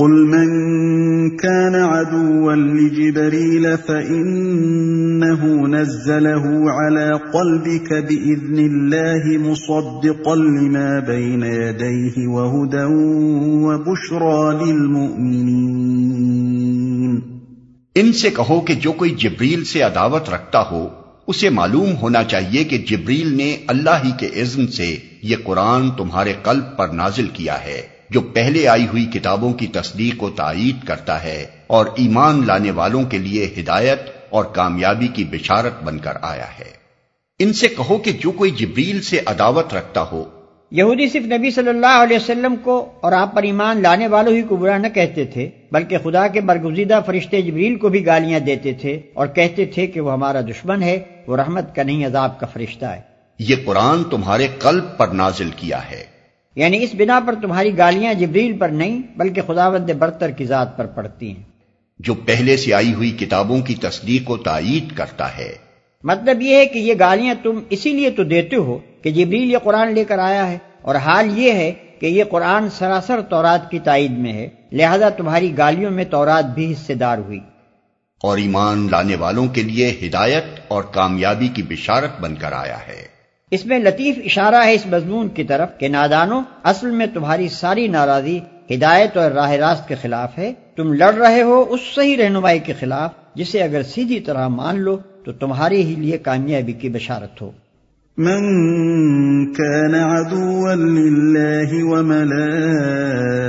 قل من كان عدوا لجبريل فإنه نزله على قلبك بإذن الله مصدقا لما بين يديه وهدى وبشرى للمؤمنين ان سے کہو کہ جو کوئی جبریل سے عداوت رکھتا ہو، اسے معلوم ہونا چاہیے کہ جبریل نے اللہ ہی کے اذن سے یہ قرآن تمہارے قلب پر نازل کیا ہے۔ جو پہلے آئی ہوئی کتابوں کی تصدیق و تائید کرتا ہے اور ایمان لانے والوں کے لیے ہدایت اور کامیابی کی بشارت بن کر آیا ہے۔ ان سے کہو کہ جو کوئی جبریل سے عداوت رکھتا ہو۔ یہودی صرف نبی صلی اللہ علیہ وسلم کو اور آپ پر ایمان لانے والوں ہی کو برا نہ کہتے تھے بلکہ خدا کے برگزیدہ فرشتے جبریل کو بھی گالیاں دیتے تھے اور کہتے تھے کہ وہ ہمارا دشمن ہے وہ رحمت کا نہیں عذاب کا فرشتہ ہے۔ یہ قرآن تمہارے قلب پر نازل کیا ہے۔ یعنی اس بنا پر تمہاری گالیاں جبریل پر نہیں بلکہ خداوند برتر کی ذات پر پڑتی ہیں۔ جو پہلے سے آئی ہوئی کتابوں کی تصدیق و تائید کرتا ہے۔ مطلب یہ ہے کہ یہ گالیاں تم اسی لیے تو دیتے ہو کہ جبریل یہ قرآن لے کر آیا ہے اور حال یہ ہے کہ یہ قرآن سراسر تورات کی تائید میں ہے لہذا تمہاری گالیوں میں تورات بھی حصے دار ہوئی۔ اور ایمان لانے والوں کے لیے ہدایت اور کامیابی کی بشارت بن کر آیا ہے۔ اس میں لطیف اشارہ ہے اس مضمون کی طرف کہ نادانو اصل میں تمہاری ساری ناراضی، ہدایت اور راہ راست کے خلاف ہے۔ تم لڑ رہے ہو اس صحیح رہنمائی کے خلاف، جسے اگر سیدھی طرح مان لو تو تمہارے ہی لیے کامیابی کی بشارت ہو۔ من كان عدوا لله وملائكته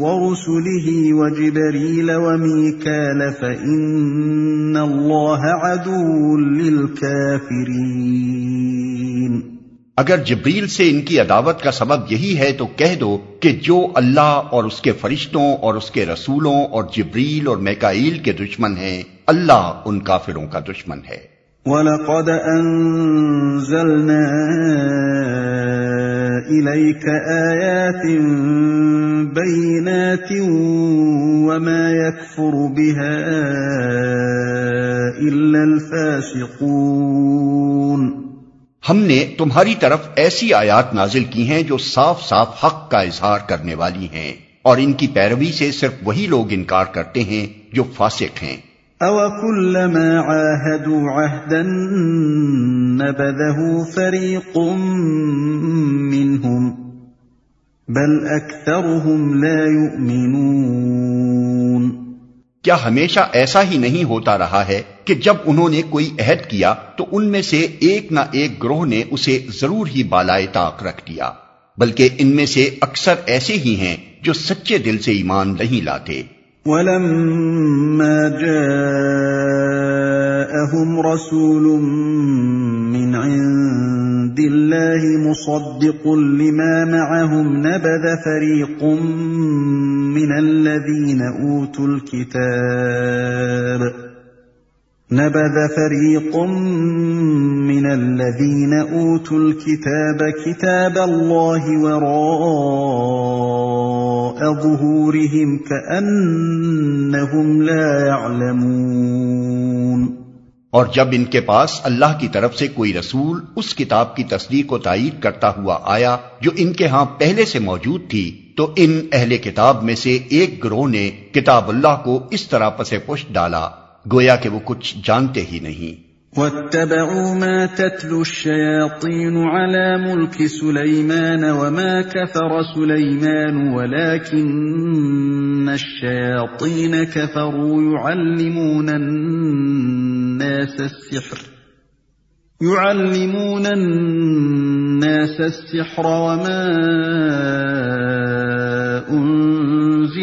ورسله وجبريل وميكال فإن الله عدو للكافرين. اگر جبریل سے ان کی عداوت کا سبب یہی ہے تو کہہ دو کہ جو اللہ اور اس کے فرشتوں اور اس کے رسولوں اور جبریل اور میکائیل کے دشمن ہیں اللہ ان کافروں کا دشمن ہے۔ وَلَقَدْ أَنزَلْنَا إِلَيْكَ آيَاتٍ بَيِّنَاتٍ وَمَا يَكْفُرُ بِهَا إِلَّا الْفَاسِقُونَ ہم نے تمہاری طرف ایسی آیات نازل کی ہیں جو صاف صاف حق کا اظہار کرنے والی ہیں اور ان کی پیروی سے صرف وہی لوگ انکار کرتے ہیں جو فاسق ہیں۔ أَوَكُلَّمَا عَاهَدُوا عَهْدًا نَبَذَهُ فَرِيقٌ مِّنْهُمْ بَلْ أَكْثَرُهُمْ لَا يُؤْمِنُونَ کیا ہمیشہ ایسا ہی نہیں ہوتا رہا ہے کہ جب انہوں نے کوئی عہد کیا تو ان میں سے ایک نہ ایک گروہ نے اسے ضرور ہی بالائے طاق رکھ دیا، بلکہ ان میں سے اکثر ایسے ہی ہیں جو سچے دل سے ایمان نہیں لاتے۔ ولما جاءهم رسول من عند الله مصدق لما معهم نبذ فريق من الذين أوتوا الكتاب نبذ فريق من الذين اوتوا الكتاب كتاب الله وراء ظهورهم كانهم لا يعلمون۔ اور جب ان کے پاس اللہ کی طرف سے کوئی رسول اس کتاب کی تصدیق و تائید کرتا ہوا آیا جو ان کے ہاں پہلے سے موجود تھی، تو ان اہل کتاب میں سے ایک گروہ نے کتاب اللہ کو اس طرح پسے پشت ڈالا۔ گویا کہ وہ کچھ جانتے ہی نہیں۔ واتبعوا ما تتلو الشياطين على ملك سليمان وما كفر سليمان ولكن الشياطين كفروا يعلمون الناس السحر يعلمون الناس السحر وما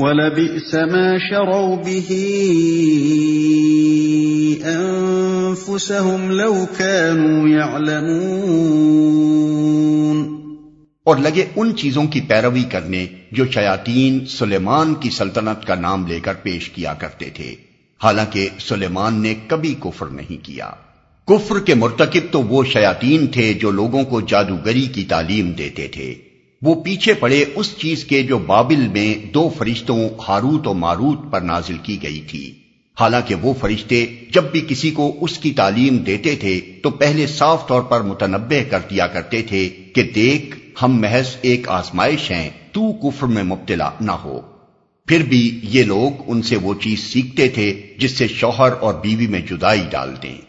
ولبئس ما شروا به أنفسهم لو كانوا يعلمون. اور لگے ان چیزوں کی پیروی کرنے جو شیاطین سلیمان کی سلطنت کا نام لے کر پیش کیا کرتے تھے۔ حالانکہ سلیمان نے کبھی کفر نہیں کیا۔ کفر کے مرتکب تو وہ شیاطین تھے جو لوگوں کو جادوگری کی تعلیم دیتے تھے۔ وہ پیچھے پڑے اس چیز کے جو بابل میں دو فرشتوں ہاروت و ماروت پر نازل کی گئی تھی۔ حالانکہ وہ فرشتے جب بھی کسی کو اس کی تعلیم دیتے تھے تو پہلے صاف طور پر متنبع کر دیا کرتے تھے کہ دیکھ، ہم محض ایک آزمائش ہیں، تو کفر میں مبتلا نہ ہو۔ پھر بھی یہ لوگ ان سے وہ چیز سیکھتے تھے جس سے شوہر اور بیوی میں جدائی ڈال دیں۔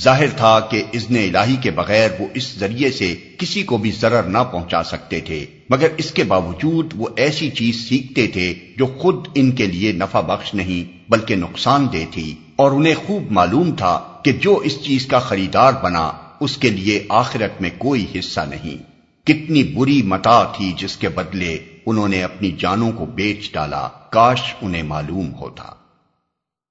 ظاہر تھا کہ اذن الہی کے بغیر وہ اس ذریعے سے کسی کو بھی ضرر نہ پہنچا سکتے تھے، مگر اس کے باوجود وہ ایسی چیز سیکھتے تھے جو خود ان کے لیے نفع بخش نہیں، بلکہ نقصان دہ تھی۔ اور انہیں خوب معلوم تھا کہ جو اس چیز کا خریدار بنا، اس کے لیے آخرت میں کوئی حصہ نہیں۔ کتنی بری متا تھی جس کے بدلے انہوں نے اپنی جانوں کو بیچ ڈالا، کاش انہیں معلوم ہوتا۔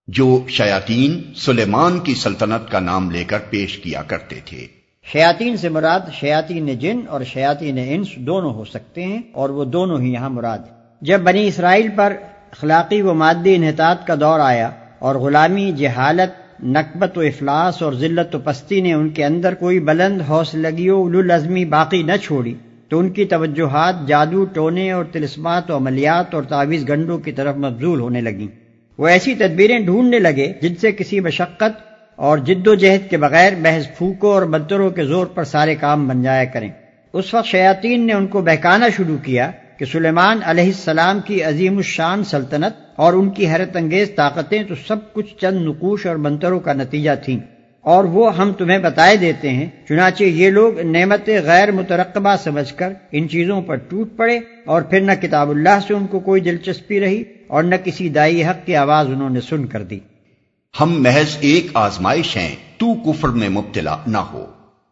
جو شیاطین سلیمان کی سلطنت کا نام لے کر پیش کیا کرتے تھے۔ شیاطین سے مراد شیاطین جن اور شیاطین انس دونوں ہو سکتے ہیں اور وہ دونوں ہی یہاں مراد جب بنی اسرائیل پر اخلاقی و مادی انحطاط کا دور آیا اور غلامی، جہالت، نقبت و افلاس اور ذلت و پستی نے ان کے اندر کوئی بلند حوصلگی و الازمی باقی نہ چھوڑی، تو ان کی توجہات جادو، ٹونے اور تلسمات و عملیات اور تعویز گنڈوں کی طرف مبزول ہونے لگیں۔ وہ ایسی تدبیریں ڈھونڈنے لگے جن سے کسی مشقت اور جد و جہد کے بغیر محض پھوکوں اور منتروں کے زور پر سارے کام بن جایا کریں۔ اس وقت شیاطین نے ان کو بہکانا شروع کیا کہ سلیمان علیہ السلام کی عظیم الشان سلطنت اور ان کی حیرت انگیز طاقتیں تو سب کچھ چند نقوش اور منتروں کا نتیجہ تھیں۔ اور وہ ہم تمہیں بتائے دیتے ہیں چنانچہ یہ لوگ نعمت غیر مترقبہ سمجھ کر ان چیزوں پر ٹوٹ پڑے اور پھر نہ کتاب اللہ سے ان کو کوئی دلچسپی رہی اور نہ کسی دائی حق کی آواز انہوں نے سن کر دی۔ ہم محض ایک آزمائش ہیں تو کفر میں مبتلا نہ ہو۔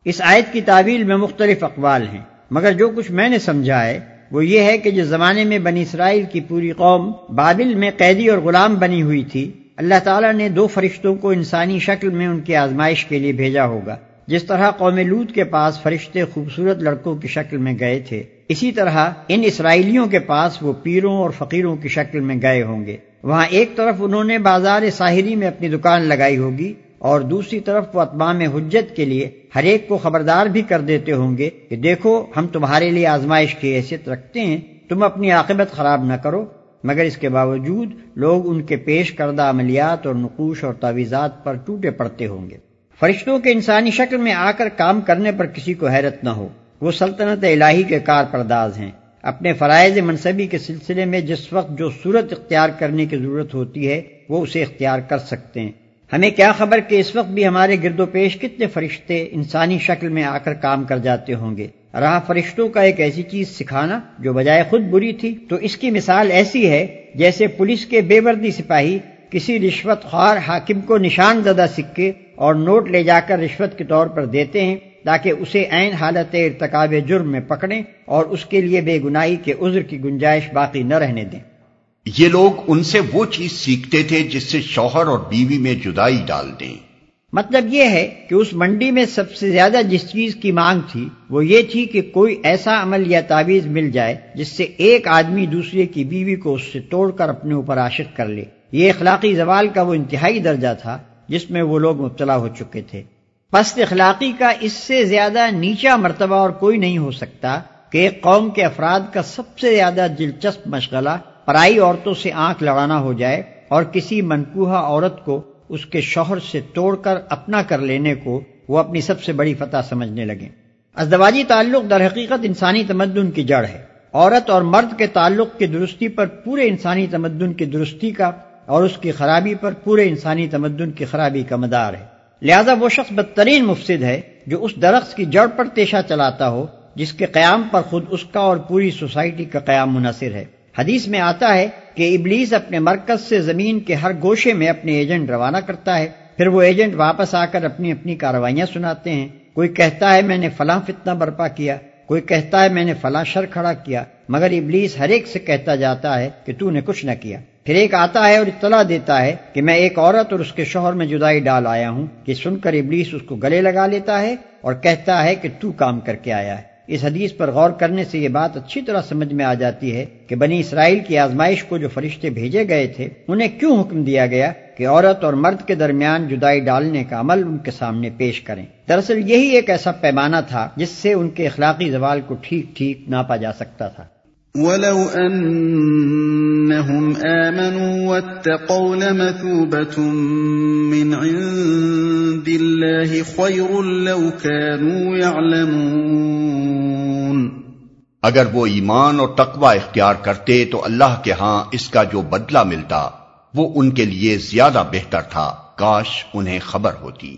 اس آیت کی تعویل میں مختلف اقوال ہیں مگر جو کچھ میں نے سمجھا ہے وہ یہ ہے کہ جس زمانے میں بنی اسرائیل کی پوری قوم بابل میں قیدی اور غلام بنی ہوئی تھی اللہ تعالیٰ نے دو فرشتوں کو انسانی شکل میں ان کی آزمائش کے لیے بھیجا ہوگا۔ جس طرح قوم لود کے پاس فرشتے خوبصورت لڑکوں کی شکل میں گئے تھے، اسی طرح ان اسرائیلیوں کے پاس وہ پیروں اور فقیروں کی شکل میں گئے ہوں گے۔ وہاں ایک طرف انہوں نے بازار ساحری میں اپنی دکان لگائی ہوگی اور دوسری طرف وہ اطمام حجت کے لیے ہر ایک کو خبردار بھی کر دیتے ہوں گے کہ دیکھو، ہم تمہارے لیے آزمائش کی حیثیت رکھتے ہیں، تم اپنی عاقبت خراب نہ کرو۔ مگر اس کے باوجود لوگ ان کے پیش کردہ عملیات اور نقوش اور تعویزات پر ٹوٹے پڑتے ہوں گے۔ فرشتوں کے انسانی شکل میں آ کر کام کرنے پر کسی کو حیرت نہ ہو۔ وہ سلطنت الہی کے کار پرداز ہیں۔ اپنے فرائض منصبی کے سلسلے میں جس وقت جو صورت اختیار کرنے کی ضرورت ہوتی ہے، وہ اسے اختیار کر سکتے ہیں۔ ہمیں کیا خبر کہ اس وقت بھی ہمارے گرد و پیش کتنے فرشتے انسانی شکل میں آ کر کام کر جاتے ہوں گے؟ رہا فرشتوں کا ایک ایسی چیز سکھانا جو بجائے خود بری تھی، تو اس کی مثال ایسی ہے جیسے پولیس کے بے وردی سپاہی کسی رشوت خوار حاکم کو نشان زدہ سکے اور نوٹ لے جا کر رشوت کے طور پر دیتے ہیں تاکہ اسے عین حالت ارتکاب جرم میں پکڑیں اور اس کے لیے بے گناہی کے عذر کی گنجائش باقی نہ رہنے دیں۔ یہ لوگ ان سے وہ چیز سیکھتے تھے جس سے شوہر اور بیوی میں جدائی ڈال دیں۔ مطلب یہ ہے کہ اس منڈی میں سب سے زیادہ جس چیز کی مانگ تھی وہ یہ تھی کہ کوئی ایسا عمل یا تعویذ مل جائے جس سے ایک آدمی دوسرے کی بیوی کو اس سے توڑ کر اپنے اوپر عاشق کر لے۔ یہ اخلاقی زوال کا وہ انتہائی درجہ تھا جس میں وہ لوگ مبتلا ہو چکے تھے۔ پست اخلاقی کا اس سے زیادہ نیچا مرتبہ اور کوئی نہیں ہو سکتا کہ ایک قوم کے افراد کا سب سے زیادہ دلچسپ مشغلہ پرائی عورتوں سے آنکھ لڑانا ہو جائے اور کسی منقوہ عورت کو اس کے شوہر سے توڑ کر اپنا کر لینے کو وہ اپنی سب سے بڑی فتح سمجھنے لگے۔ ازدواجی تعلق در حقیقت انسانی تمدن کی جڑ ہے۔ عورت اور مرد کے تعلق کی درستی پر پورے انسانی تمدن کی درستی کا اور اس کی خرابی پر پورے انسانی تمدن کی خرابی کا مدار ہے۔ لہذا وہ شخص بدترین مفسد ہے جو اس درخت کی جڑ پر تیشہ چلاتا ہو جس کے قیام پر خود اس کا اور پوری سوسائٹی کا قیام منحصر ہے۔ حدیث میں آتا ہے کہ ابلیس اپنے مرکز سے زمین کے ہر گوشے میں اپنے ایجنٹ روانہ کرتا ہے، پھر وہ ایجنٹ واپس آ کر اپنی اپنی کاروائیاں سناتے ہیں۔ کوئی کہتا ہے میں نے فلاں فتنہ برپا کیا، کوئی کہتا ہے میں نے فلاں شر کھڑا کیا، مگر ابلیس ہر ایک سے کہتا جاتا ہے کہ تو نے کچھ نہ کیا۔ پھر ایک آتا ہے اور اطلاع دیتا ہے کہ میں ایک عورت اور اس کے شوہر میں جدائی ڈال آیا ہوں، کہ سن کر ابلیس اس کو گلے لگا لیتا ہے اور کہتا ہے کہ تو کام کر کے آیا ہے۔ اس حدیث پر غور کرنے سے یہ بات اچھی طرح سمجھ میں آ جاتی ہے کہ بنی اسرائیل کی آزمائش کو جو فرشتے بھیجے گئے تھے، انہیں کیوں حکم دیا گیا کہ عورت اور مرد کے درمیان جدائی ڈالنے کا عمل ان کے سامنے پیش کریں؟ دراصل یہی ایک ایسا پیمانہ تھا جس سے ان کے اخلاقی زوال کو ٹھیک ٹھیک ناپا جا سکتا تھا۔ ولو انهم آمنوا واتقوا لمثوبة من عند الله خير لو كانوا يعلمون اگر وہ ایمان اور تقوی اختیار کرتے تو اللہ کے ہاں اس کا جو بدلہ ملتا وہ ان کے لیے زیادہ بہتر تھا۔ کاش انہیں خبر ہوتی۔